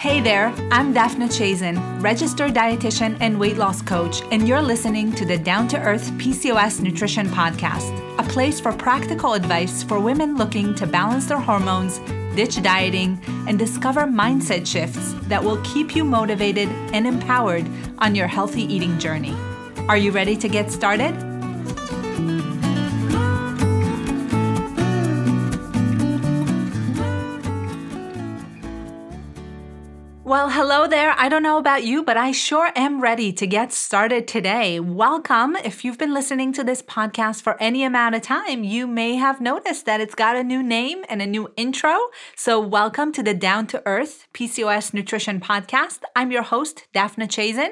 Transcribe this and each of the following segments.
Hey there, I'm Daphna Chazen, registered dietitian and weight loss coach, and you're listening to the Down to Earth PCOS Nutrition Podcast, a place for practical advice for women looking to balance their hormones, ditch dieting, and discover mindset shifts that will keep you motivated and empowered on your healthy eating journey. Are you ready to get started? Well, hello there. I don't know about you, but I sure am ready to get started today. Welcome. If you've been listening to this podcast for any amount of time, you may have noticed that it's got a new name and a new intro. So, welcome to the Down to Earth PCOS Nutrition Podcast. I'm your host, Daphna Chazen.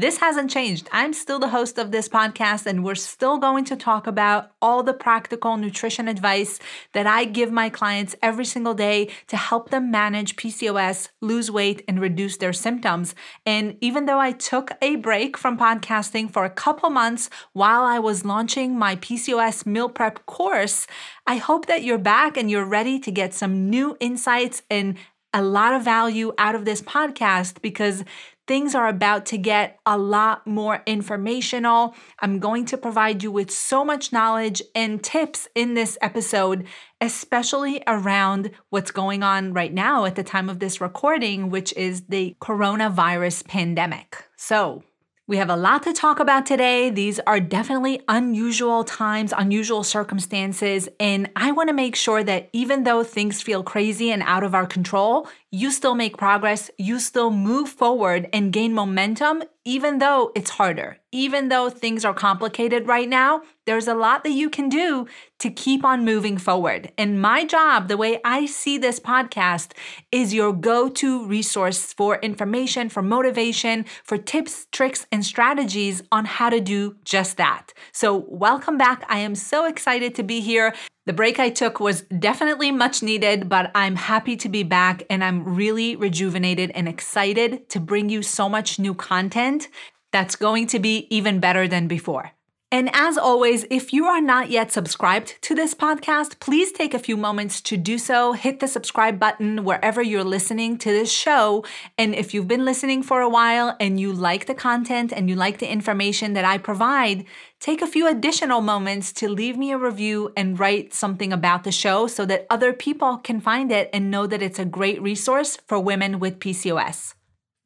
This hasn't changed. I'm still the host of this podcast, and we're still going to talk about all the practical nutrition advice that I give my clients every single day to help them manage PCOS, lose weight, and reduce their symptoms. And even though I took a break from podcasting for a couple months while I was launching my PCOS meal prep course, I hope that you're back and you're ready to get some new insights and a lot of value out of this podcast because things are about to get a lot more informational. I'm going to provide you with so much knowledge and tips in this episode, especially around what's going on right now at the time of this recording, which is the coronavirus pandemic. So, we have a lot to talk about today. These are definitely unusual times, unusual circumstances, and I want to make sure that even though things feel crazy and out of our control, you still make progress, you still move forward and gain momentum, even though it's harder. Even though things are complicated right now, there's a lot that you can do to keep on moving forward. And my job, the way I see this podcast, is your go to resource for information, for motivation, for tips, tricks, and strategies on how to do just that. So, welcome back. I am so excited to be here. The break I took was definitely much needed, but I'm happy to be back and I'm really rejuvenated and excited to bring you so much new content that's going to be even better than before. And as always, if you are not yet subscribed to this podcast, please take a few moments to do so. Hit the subscribe button wherever you're listening to this show. And if you've been listening for a while and you like the content and you like the information that I provide, take a few additional moments to leave me a review and write something about the show so that other people can find it and know that it's a great resource for women with PCOS.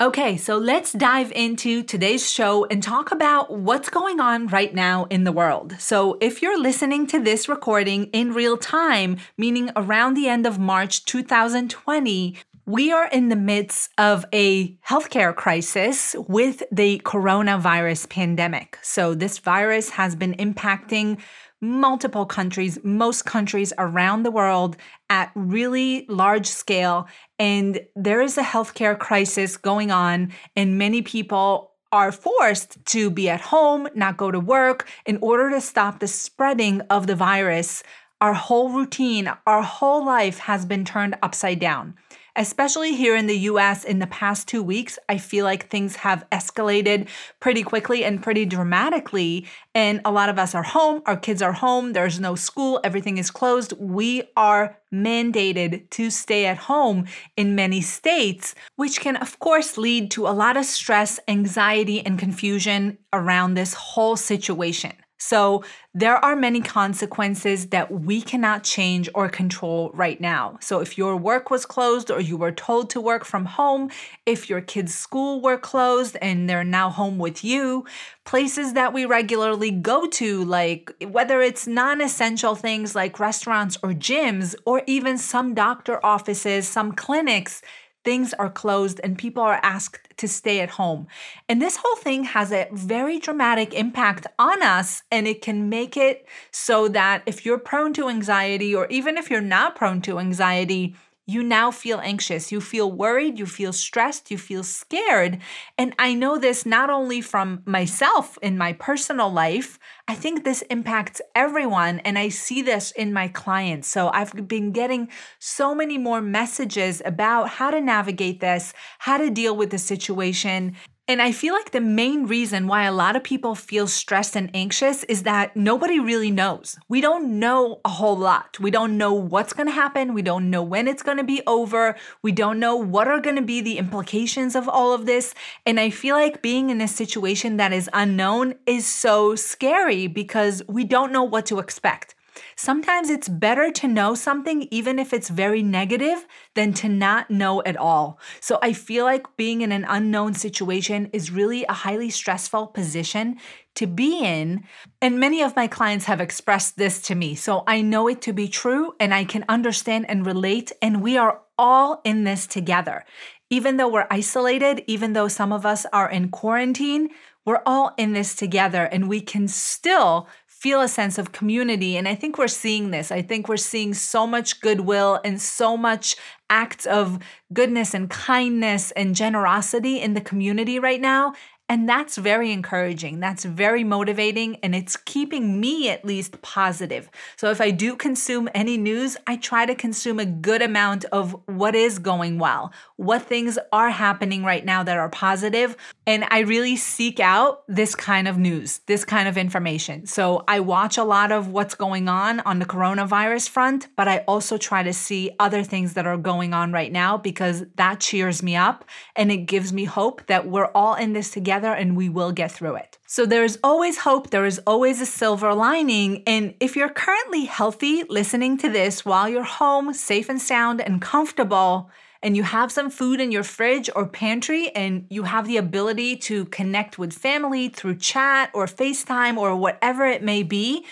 Okay, so let's dive into today's show and talk about what's going on right now in the world. So, if you're listening to this recording in real time, meaning around the end of March 2020, we are in the midst of a healthcare crisis with the coronavirus pandemic. So, this virus has been impacting multiple countries, most countries around the world at really large scale. And there is a healthcare crisis going on, and many people are forced to be at home, not go to work in order to stop the spreading of the virus. Our whole routine, our whole life has been turned upside down especially here in the US in the past two weeks, I feel like things have escalated pretty quickly and pretty dramatically. And a lot of us are home, our kids are home, there's no school, everything is closed. We are mandated to stay at home in many states, which can, of course, lead to a lot of stress, anxiety, and confusion around this whole situation. So, there are many consequences that we cannot change or control right now. So, if your work was closed or you were told to work from home, if your kids' school were closed and they're now home with you, places that we regularly go to, like whether it's non essential things like restaurants or gyms, or even some doctor offices, some clinics, things are closed and people are asked to stay at home. And this whole thing has a very dramatic impact on us, and it can make it so that if you're prone to anxiety, or even if you're not prone to anxiety, you now feel anxious, you feel worried, you feel stressed, you feel scared. And I know this not only from myself in my personal life, I think this impacts everyone. And I see this in my clients. So I've been getting so many more messages about how to navigate this, how to deal with the situation. And I feel like the main reason why a lot of people feel stressed and anxious is that nobody really knows. We don't know a whole lot. We don't know what's going to happen. We don't know when it's going to be over. We don't know what are going to be the implications of all of this. And I feel like being in a situation that is unknown is so scary because we don't know what to expect. Sometimes it's better to know something, even if it's very negative, than to not know at all. So I feel like being in an unknown situation is really a highly stressful position to be in. And many of my clients have expressed this to me. So I know it to be true and I can understand and relate. And we are all in this together. Even though we're isolated, even though some of us are in quarantine, we're all in this together and we can still feel a sense of community. And I think we're seeing this. I think we're seeing so much goodwill and so much acts of goodness and kindness and generosity in the community right now. And that's very encouraging. That's very motivating. And it's keeping me at least positive. So if I do consume any news, I try to consume a good amount of what is going well, what things are happening right now that are positive. And I really seek out this kind of news, this kind of information. So I watch a lot of what's going on on the coronavirus front, but I also try to see other things that are going on right now because that cheers me up and it gives me hope that we're all in this together together and we will get through it. So there is always hope, there is always a silver lining. And if you're currently healthy listening to this while you're home, safe and sound and comfortable, and you have some food in your fridge or pantry and you have the ability to connect with family through chat or FaceTime or whatever it may be,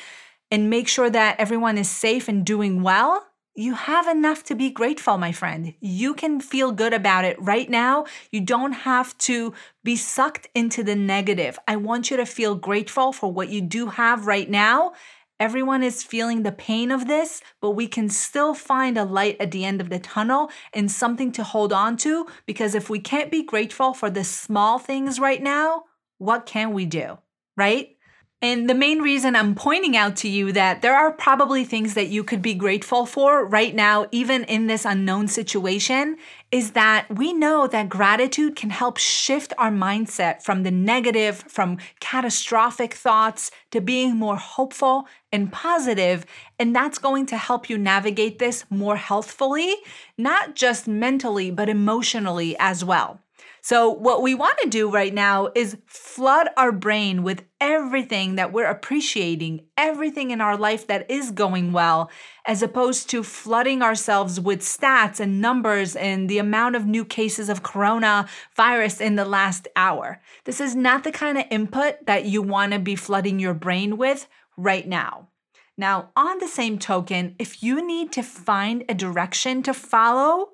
and make sure that everyone is safe and doing well, you have enough to be grateful, my friend. You can feel good about it right now. You don't have to be sucked into the negative. I want you to feel grateful for what you do have right now. Everyone is feeling the pain of this, but we can still find a light at the end of the tunnel and something to hold on to because if we can't be grateful for the small things right now, what can we do? Right? And the main reason I'm pointing out to you that there are probably things that you could be grateful for right now, even in this unknown situation, is that we know that gratitude can help shift our mindset from the negative, from catastrophic thoughts to being more hopeful and positive, And that's going to help you navigate this more healthfully, not just mentally, but emotionally as well. So, what we want to do right now is flood our brain with everything that we're appreciating, everything in our life that is going well, as opposed to flooding ourselves with stats and numbers and the amount of new cases of coronavirus in the last hour. This is not the kind of input that you want to be flooding your brain with right now. Now, on the same token, if you need to find a direction to follow,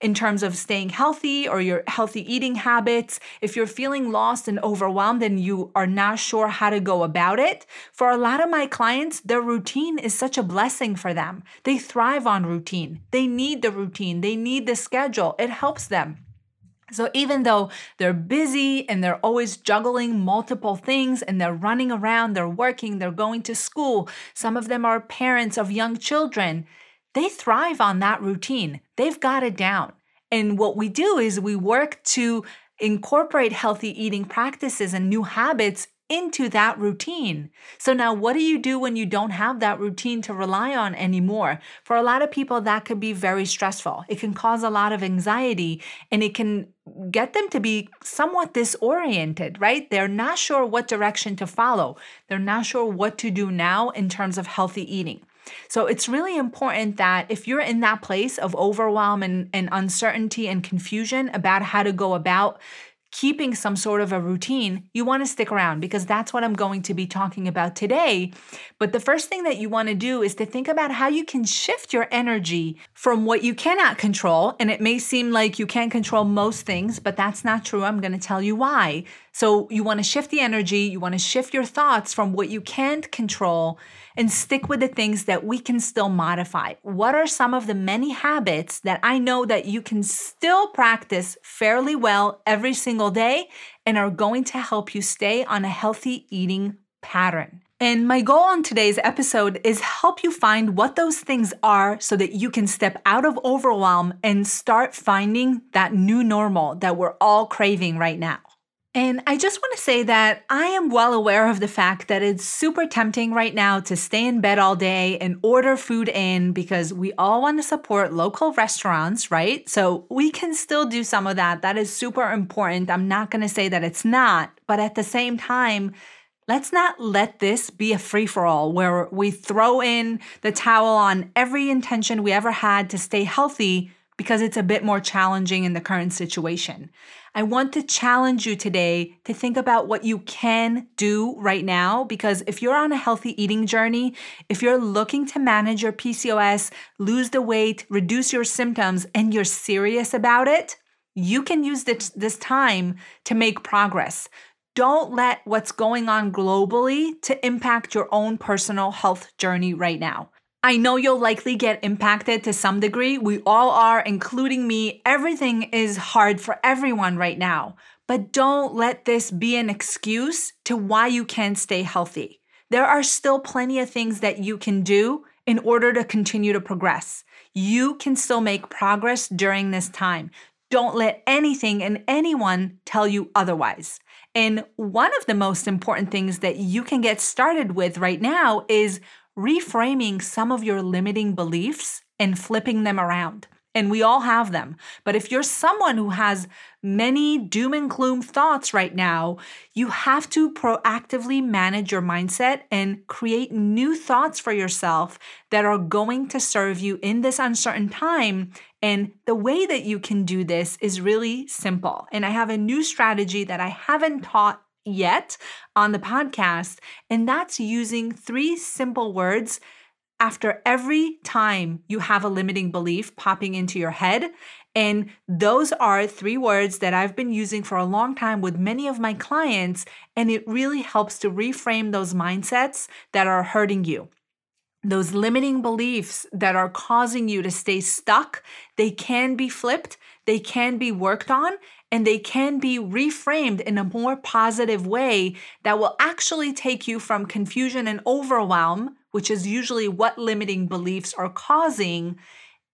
in terms of staying healthy or your healthy eating habits, if you're feeling lost and overwhelmed and you are not sure how to go about it, for a lot of my clients, their routine is such a blessing for them. They thrive on routine. They need the routine, they need the schedule. It helps them. So, even though they're busy and they're always juggling multiple things and they're running around, they're working, they're going to school, some of them are parents of young children, they thrive on that routine. They've got it down. And what we do is we work to incorporate healthy eating practices and new habits into that routine. So now what do you do when you don't have that routine to rely on anymore? For a lot of people that could be very stressful. It can cause a lot of anxiety and it can get them to be somewhat disoriented, right? They're not sure what direction to follow. They're not sure what to do now in terms of healthy eating. So it's really important that if you're in that place of overwhelm and, and uncertainty and confusion about how to go about keeping some sort of a routine, you want to stick around because that's what I'm going to be talking about today. But the first thing that you want to do is to think about how you can shift your energy from what you cannot control. And it may seem like you can't control most things, but that's not true. I'm going to tell you why. So you want to shift the energy, you want to shift your thoughts from what you can't control and stick with the things that we can still modify. What are some of the many habits that I know that you can still practice fairly well every single day and are going to help you stay on a healthy eating pattern? And my goal on today's episode is help you find what those things are so that you can step out of overwhelm and start finding that new normal that we're all craving right now. And I just want to say that I am well aware of the fact that it's super tempting right now to stay in bed all day and order food in because we all want to support local restaurants, right? So we can still do some of that. That is super important. I'm not going to say that it's not, but at the same time, Let's not let this be a free for all where we throw in the towel on every intention we ever had to stay healthy because it's a bit more challenging in the current situation. I want to challenge you today to think about what you can do right now because if you're on a healthy eating journey, if you're looking to manage your PCOS, lose the weight, reduce your symptoms, and you're serious about it, you can use this, this time to make progress. Don't let what's going on globally to impact your own personal health journey right now. I know you'll likely get impacted to some degree. We all are, including me. Everything is hard for everyone right now. But don't let this be an excuse to why you can't stay healthy. There are still plenty of things that you can do in order to continue to progress. You can still make progress during this time. Don't let anything and anyone tell you otherwise. And one of the most important things that you can get started with right now is reframing some of your limiting beliefs and flipping them around. And we all have them. But if you're someone who has many doom and gloom thoughts right now, you have to proactively manage your mindset and create new thoughts for yourself that are going to serve you in this uncertain time. And the way that you can do this is really simple. And I have a new strategy that I haven't taught yet on the podcast, and that's using three simple words after every time you have a limiting belief popping into your head. And those are three words that I've been using for a long time with many of my clients, and it really helps to reframe those mindsets that are hurting you those limiting beliefs that are causing you to stay stuck, they can be flipped, they can be worked on, and they can be reframed in a more positive way that will actually take you from confusion and overwhelm, which is usually what limiting beliefs are causing,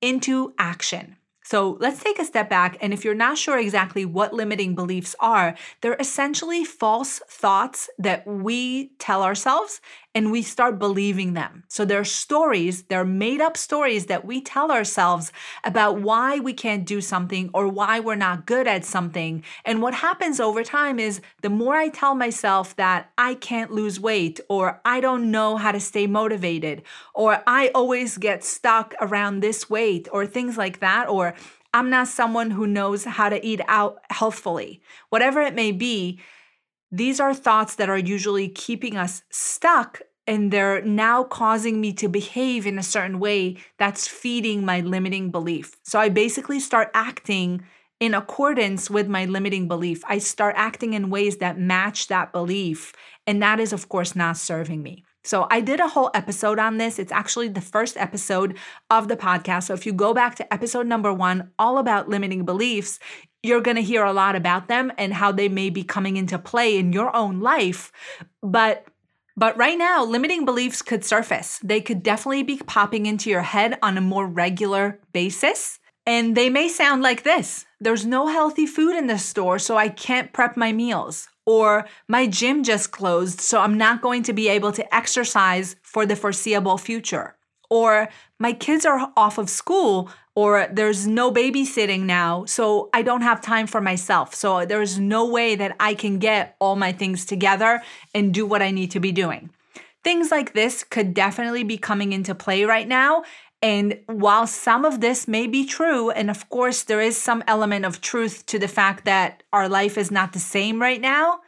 into action. So let's take a step back. And if you're not sure exactly what limiting beliefs are, they're essentially false thoughts that we tell ourselves and we start believing them. So they're stories, they're made up stories that we tell ourselves about why we can't do something or why we're not good at something. And what happens over time is the more I tell myself that I can't lose weight or I don't know how to stay motivated or I always get stuck around this weight or things like that or I'm not someone who knows how to eat out healthfully. Whatever it may be, these are thoughts that are usually keeping us stuck and they're now causing me to behave in a certain way that's feeding my limiting belief. So I basically start acting in accordance with my limiting belief. I start acting in ways that match that belief. And that is, of course, not serving me. So I did a whole episode on this. It's actually the first episode of the podcast. So if you go back to episode number one, all about limiting beliefs, you're going to hear a lot about them and how they may be coming into play in your own life. But but right now, limiting beliefs could surface. They could definitely be popping into your head on a more regular basis. And they may sound like this There's no healthy food in the store, so I can't prep my meals. Or my gym just closed, so I'm not going to be able to exercise for the foreseeable future. Or my kids are off of school, or there's no babysitting now, so I don't have time for myself. So there's no way that I can get all my things together and do what I need to be doing. Things like this could definitely be coming into play right now. And while some of this may be true, and of course, there is some element of truth to the fact that our life is not the same right now,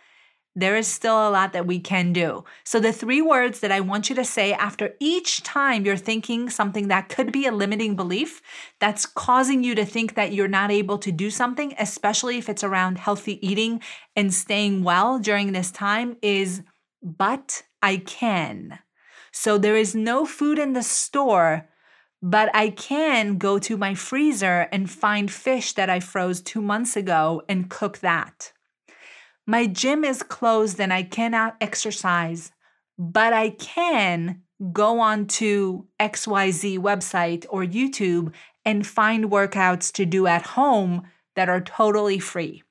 there is still a lot that we can do. So, the three words that I want you to say after each time you're thinking something that could be a limiting belief that's causing you to think that you're not able to do something, especially if it's around healthy eating and staying well during this time, is but I can. So, there is no food in the store. But I can go to my freezer and find fish that I froze two months ago and cook that. My gym is closed and I cannot exercise, but I can go on to XYZ website or YouTube and find workouts to do at home that are totally free.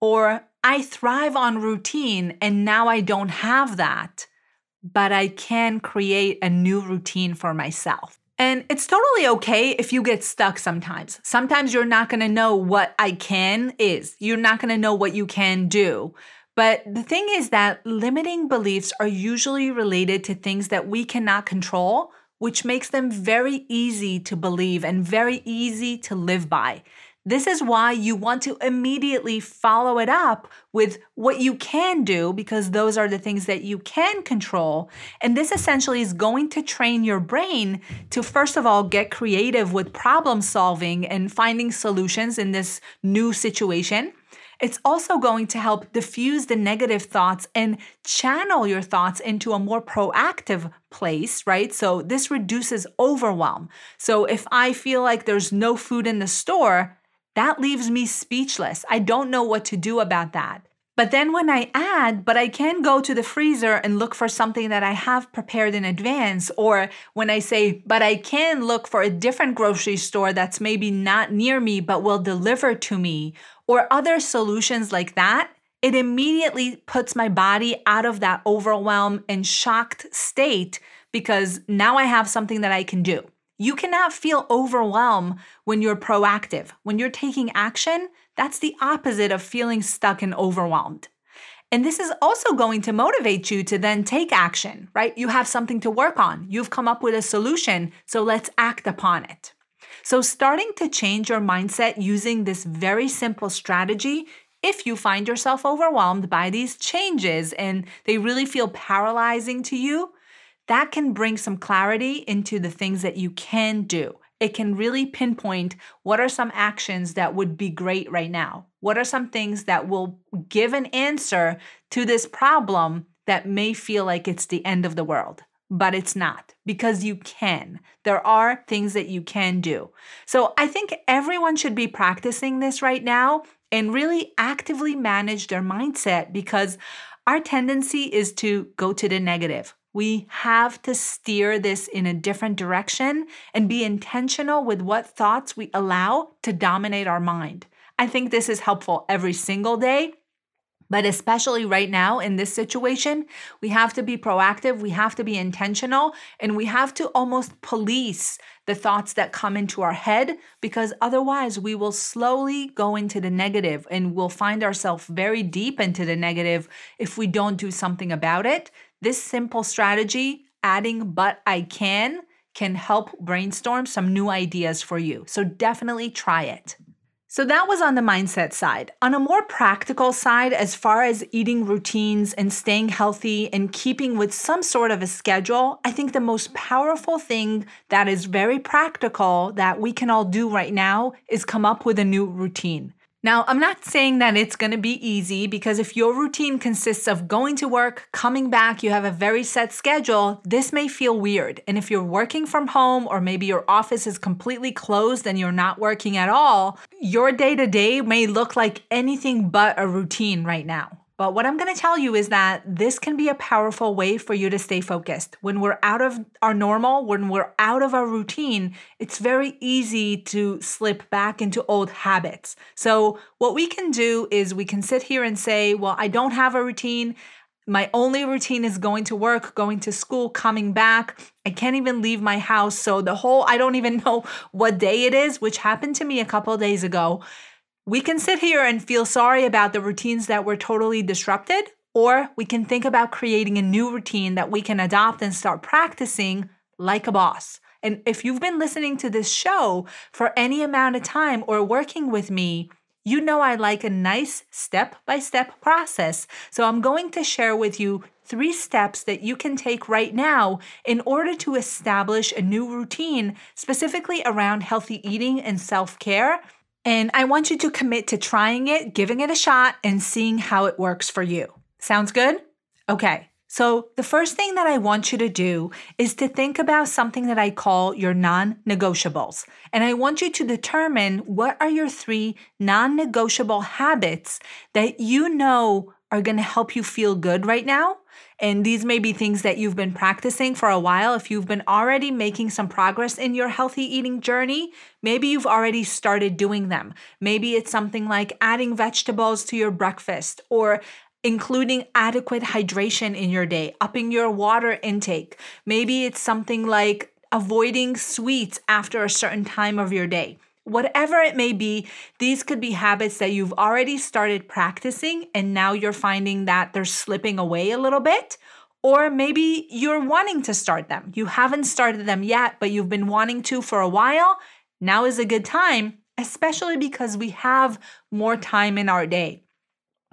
Or I thrive on routine and now I don't have that, but I can create a new routine for myself. And it's totally okay if you get stuck sometimes. Sometimes you're not gonna know what I can is, you're not gonna know what you can do. But the thing is that limiting beliefs are usually related to things that we cannot control, which makes them very easy to believe and very easy to live by. This is why you want to immediately follow it up with what you can do, because those are the things that you can control. And this essentially is going to train your brain to, first of all, get creative with problem solving and finding solutions in this new situation. It's also going to help diffuse the negative thoughts and channel your thoughts into a more proactive place, right? So this reduces overwhelm. So if I feel like there's no food in the store, that leaves me speechless. I don't know what to do about that. But then when I add, but I can go to the freezer and look for something that I have prepared in advance, or when I say, but I can look for a different grocery store that's maybe not near me but will deliver to me, or other solutions like that, it immediately puts my body out of that overwhelmed and shocked state because now I have something that I can do. You cannot feel overwhelmed when you're proactive. When you're taking action, that's the opposite of feeling stuck and overwhelmed. And this is also going to motivate you to then take action, right? You have something to work on. You've come up with a solution, so let's act upon it. So, starting to change your mindset using this very simple strategy, if you find yourself overwhelmed by these changes and they really feel paralyzing to you, that can bring some clarity into the things that you can do. It can really pinpoint what are some actions that would be great right now. What are some things that will give an answer to this problem that may feel like it's the end of the world? but it's not because you can. There are things that you can do. So I think everyone should be practicing this right now and really actively manage their mindset because our tendency is to go to the negative. We have to steer this in a different direction and be intentional with what thoughts we allow to dominate our mind. I think this is helpful every single day but especially right now in this situation, we have to be proactive, we have to be intentional, and we have to almost police the thoughts that come into our head because otherwise we will slowly go into the negative and we'll find ourselves very deep into the negative if we don't do something about it. This simple strategy, adding but I can, can help brainstorm some new ideas for you. So definitely try it. So that was on the mindset side. On a more practical side, as far as eating routines and staying healthy and keeping with some sort of a schedule, I think the most powerful thing that is very practical that we can all do right now is come up with a new routine. Now, I'm not saying that it's going to be easy because if your routine consists of going to work, coming back, you have a very set schedule, this may feel weird. And if you're working from home or maybe your office is completely closed and you're not working at all, your day to day may look like anything but a routine right now. But what I'm going to tell you is that this can be a powerful way for you to stay focused. When we're out of our normal, when we're out of our routine, it's very easy to slip back into old habits. So, what we can do is we can sit here and say, Well, I don't have a routine. My only routine is going to work, going to school, coming back. I can't even leave my house. So, the whole, I don't even know what day it is, which happened to me a couple days ago. We can sit here and feel sorry about the routines that were totally disrupted, or we can think about creating a new routine that we can adopt and start practicing like a boss. And if you've been listening to this show for any amount of time or working with me, you know I like a nice step by step process. So I'm going to share with you three steps that you can take right now in order to establish a new routine specifically around healthy eating and self care and I want you to commit to trying it, giving it a shot, and seeing how it works for you. Sounds good? Okay. So, the first thing that I want you to do is to think about something that I call your non negotiables. And I want you to determine what are your three non negotiable habits that you know are going to help you feel good right now And these may be things that you've been practicing for a while. If you've been already making some progress in your healthy eating journey, maybe you've already started doing them. Maybe it's something like adding vegetables to your breakfast or including adequate hydration in your day, upping your water intake. Maybe it's something like avoiding sweets after a certain time of your day. Whatever it may be, these could be habits that you've already started practicing and now you're finding that they're slipping away a little bit. Or maybe you're wanting to start them. You haven't started them yet, but you've been wanting to for a while. Now is a good time, especially because we have more time in our day.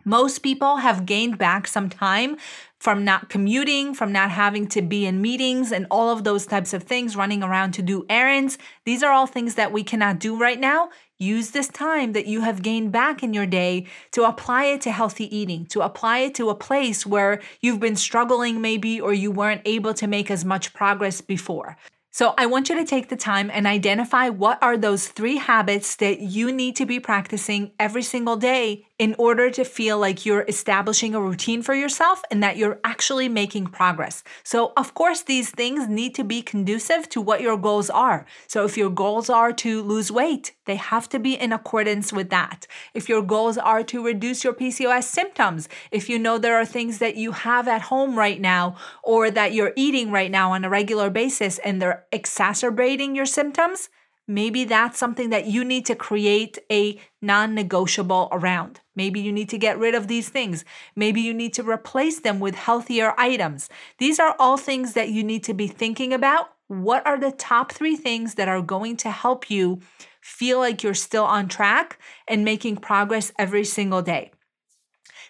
Most people have gained back some time from not commuting, from not having to be in meetings and all of those types of things, running around to do errands. These are all things that we cannot do right now. Use this time that you have gained back in your day to apply it to healthy eating, to apply it to a place where you've been struggling maybe or you weren't able to make as much progress before. So I want you to take the time and identify what are those three habits that you need to be practicing every single day in order to feel like you're establishing a routine for yourself and that you're actually making progress. So, of course, these things need to be conducive to what your goals are. So, if your goals are to lose weight, they have to be in accordance with that. If your goals are to reduce your PCOS symptoms, if you know there are things that you have at home right now or that you're eating right now on a regular basis and they're exacerbating your symptoms, maybe that's something that you need to create a non negotiable around. Maybe you need to get rid of these things. Maybe you need to replace them with healthier items. These are all things that you need to be thinking about. What are the top three things that are going to help you feel like you're still on track and making progress every single day?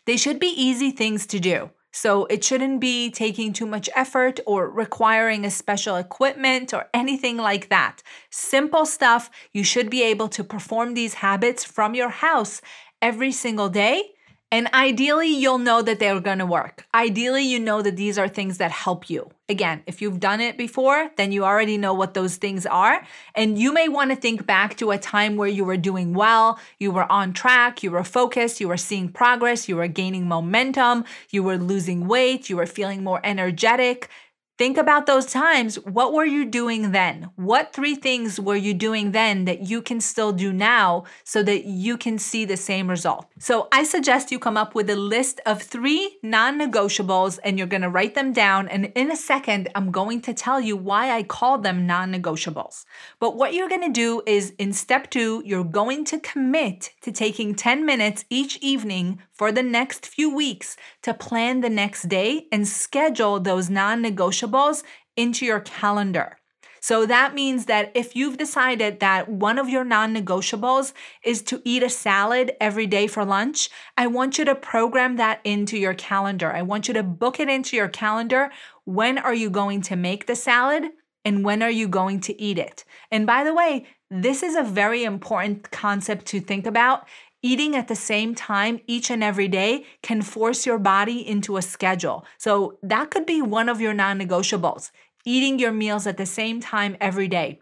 They should be easy things to do. So it shouldn't be taking too much effort or requiring a special equipment or anything like that. Simple stuff. You should be able to perform these habits from your house every single day and ideally, you'll know that they're to work. Ideally, you know that these are things that help you. Again, if you've done it before, then you already know what those things are. And you may want to think back to a time where you were doing well, you were on track, you were focused, you were seeing progress, you were gaining momentum, you were losing weight, you were feeling more energetic. Think about those times. What were you doing then? What three things were you doing then that you can still do now so that you can see the same result? So I suggest you come up with a list of three non negotiables and you're going to write them down. And in a second, I'm going to tell you why I call them non negotiables. But what you're going to do is in step two, you're going to commit to taking 10 minutes each evening for the next few weeks to plan the next day and schedule those non negotiables into your calendar. So that means that if you've decided that one of your non negotiables is to eat a salad every day for lunch, I want you to program that into your calendar. I want you to book it into your calendar. When are you going to make the salad? And when are you going to eat it? And by the way, this is a very important concept to think about. Eating at the same time each and every day can force your body into a schedule. So that could be one of your non negotiables. Eating your meals at the same time every day.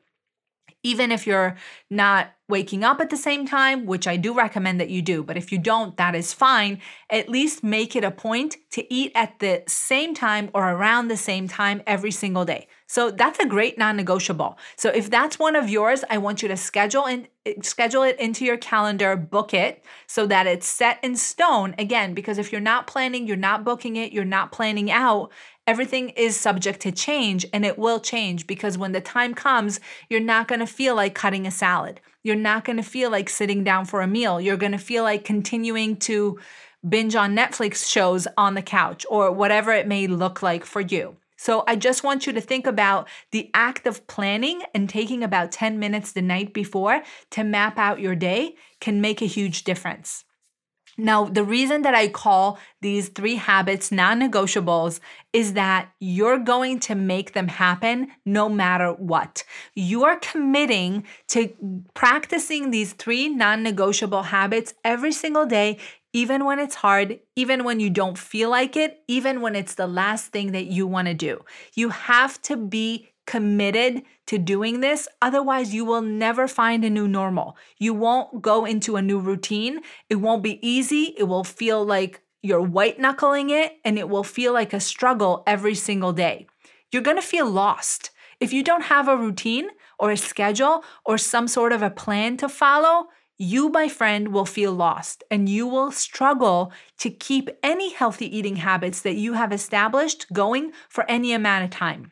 Even if you're not waking up at the same time, which I do recommend that you do, but if you don't, that is fine. At least make it a point to eat at the same time or around the same time every single day. So that's a great non-negotiable. So if that's one of yours, I want you to schedule and eh, schedule it into your calendar, book it so that it's set in stone again because if you're not planning, you're not booking it, you're not planning out, everything is subject to change and it will change because when the time comes, you're not going to feel like cutting a salad. You're not going to feel like sitting down for a meal. You're going to feel like continuing to binge on Netflix shows on the couch or whatever it may look like for you. So I just want you to think about the act of planning and taking about 10 minutes the night before to map out your day can make a huge difference. Now, the reason that I call these three habits non negotiables is that you're going to make them happen no matter what. You're committing to practicing these three non negotiable habits every single day even when it's hard, even when you don't feel like it, even when it's the last thing that you want to do. You have to be committed to doing this. Otherwise, you will never find a new normal. You won't go into a new routine. It won't be easy. It will feel like you're white knuckling it and it will feel like a struggle every single day. You're gonna feel lost. If you don't have a routine or a schedule or some sort of a plan to follow, you, my friend, will feel lost and you will struggle to keep any healthy eating habits that you have established going for any amount of time.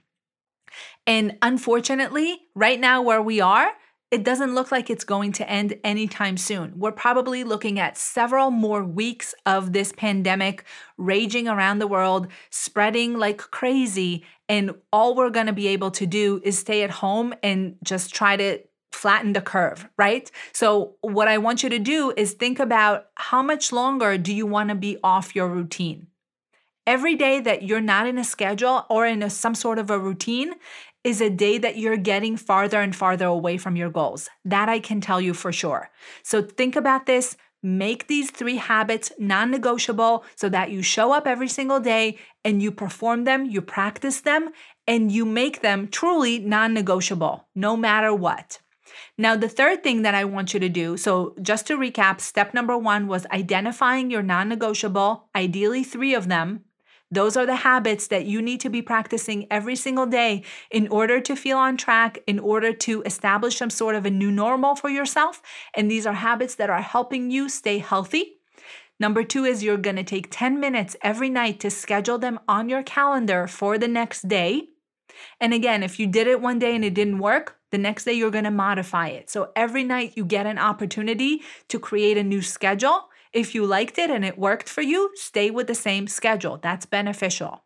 And unfortunately, right now where we are, it doesn't look like it's going to end anytime soon. We're probably looking at several more weeks of this pandemic raging around the world, spreading like crazy. And all we're going to be able to do is stay at home and just try to flatten the curve, right? So, what I want you to do is think about how much longer do you want to be off your routine? Every day that you're not in a schedule or in a, some sort of a routine is a day that you're getting farther and farther away from your goals. That I can tell you for sure. So think about this. Make these three habits non negotiable so that you show up every single day and you perform them, you practice them, and you make them truly non negotiable, no matter what. Now, the third thing that I want you to do so, just to recap, step number one was identifying your non negotiable, ideally three of them, those are the habits that you need to be practicing every single day in order to feel on track, in order to establish some sort of a new normal for yourself. And these are habits that are helping you stay healthy. Number two is you're gonna take 10 minutes every night to schedule them on your calendar for the next day. And again, if you did it one day and it didn't work, the next day you're gonna modify it. So every night you get an opportunity to create a new schedule if you liked it and it worked for you, stay with the same schedule. That's beneficial.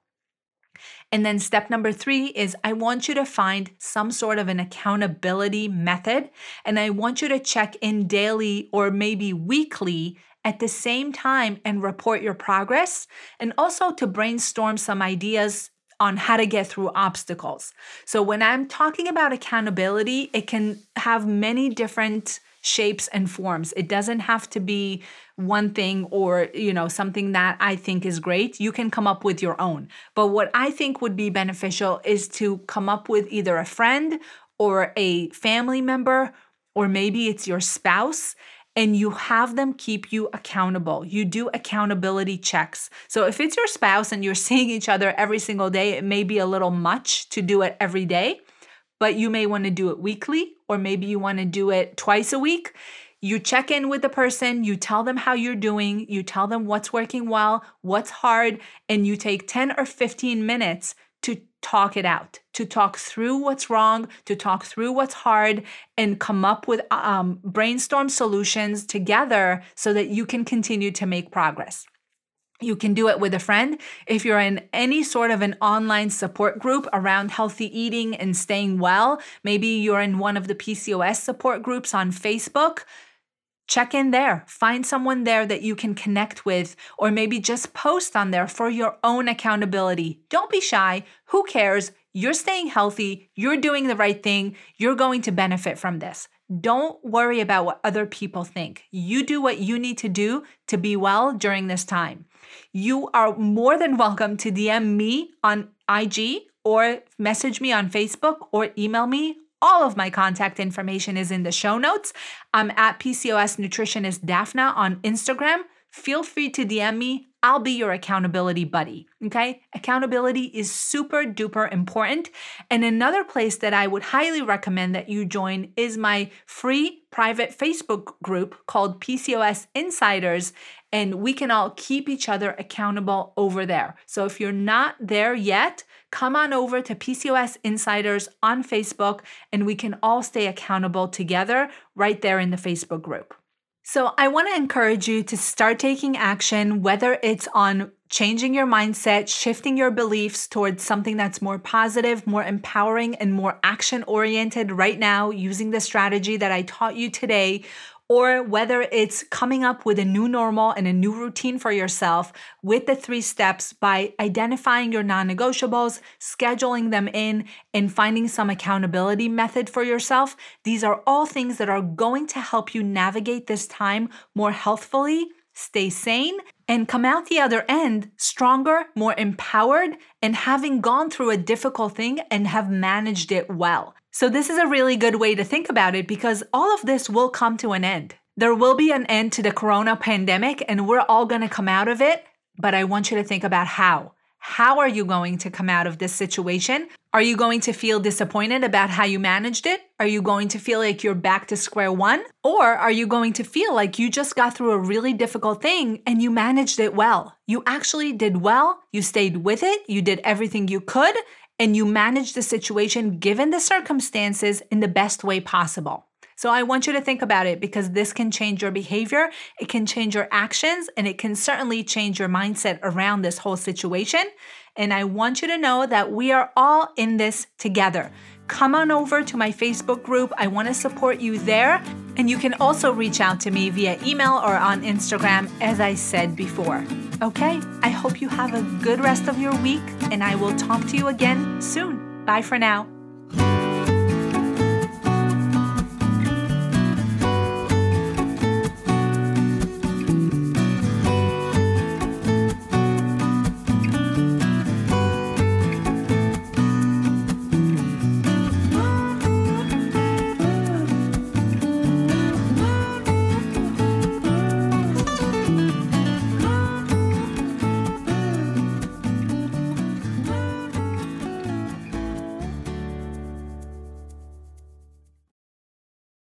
And then step number three is I want you to find some sort of an accountability method. And I want you to check in daily or maybe weekly at the same time and report your progress. And also to brainstorm some ideas on how to get through obstacles. So when I'm talking about accountability, it can have many different shapes and forms. It doesn't have to be one thing or, you know, something that I think is great. You can come up with your own. But what I think would be beneficial is to come up with either a friend or a family member or maybe it's your spouse and you have them keep you accountable. You do accountability checks. So if it's your spouse and you're seeing each other every single day, it may be a little much to do it every day but you may want to do it weekly or maybe you want to do it twice a week. You check in with the person, you tell them how you're doing, you tell them what's working well, what's hard, and you take 10 or 15 minutes talk it out, to talk through what's wrong, to talk through what's hard, and come up with um, brainstorm solutions together so that you can continue to make progress. You can do it with a friend. If you're in any sort of an online support group around healthy eating and staying well, maybe you're in one of the PCOS support groups on Facebook, check in there. Find someone there that you can connect with, or maybe just post on there for your own accountability. Don't be shy. Who cares? You're staying healthy. You're doing the right thing. You're going to benefit from this. Don't worry about what other people think. You do what you need to do to be well during this time. You are more than welcome to DM me on IG or message me on Facebook or email me. All of my contact information is in the show notes. I'm at PCOS Nutritionist Daphna on Instagram. Feel free to DM me. I'll be your accountability buddy. Okay. Accountability is super duper important. And another place that I would highly recommend that you join is my free private Facebook group called PCOS Insiders. And we can all keep each other accountable over there. So if you're not there yet, come on over to PCOS Insiders on Facebook and we can all stay accountable together right there in the Facebook group. So, I want to encourage you to start taking action, whether it's on changing your mindset, shifting your beliefs towards something that's more positive, more empowering, and more action oriented right now using the strategy that I taught you today, or whether it's coming up with a new normal and a new routine for yourself with the three steps by identifying your non negotiables, scheduling them in, and finding some accountability method for yourself. These are all things that are going to help you navigate this time more healthfully, stay sane, and come out the other end stronger, more empowered, and having gone through a difficult thing and have managed it well. So, this is a really good way to think about it because all of this will come to an end. There will be an end to the corona pandemic, and we're all going to come out of it but I want you to think about how. How are you going to come out of this situation? Are you going to feel disappointed about how you managed it? Are you going to feel like you're back to square one? Or are you going to feel like you just got through a really difficult thing and you managed it well? You actually did well, you stayed with it, you did everything you could, and you manage the situation given the circumstances in the best way possible. So I want you to think about it because this can change your behavior, it can change your actions, and it can certainly change your mindset around this whole situation. And I want you to know that we are all in this together. Come on over to my Facebook group. I want to support you there. And you can also reach out to me via email or on Instagram, as I said before. Okay, I hope you have a good rest of your week, and I will talk to you again soon. Bye for now.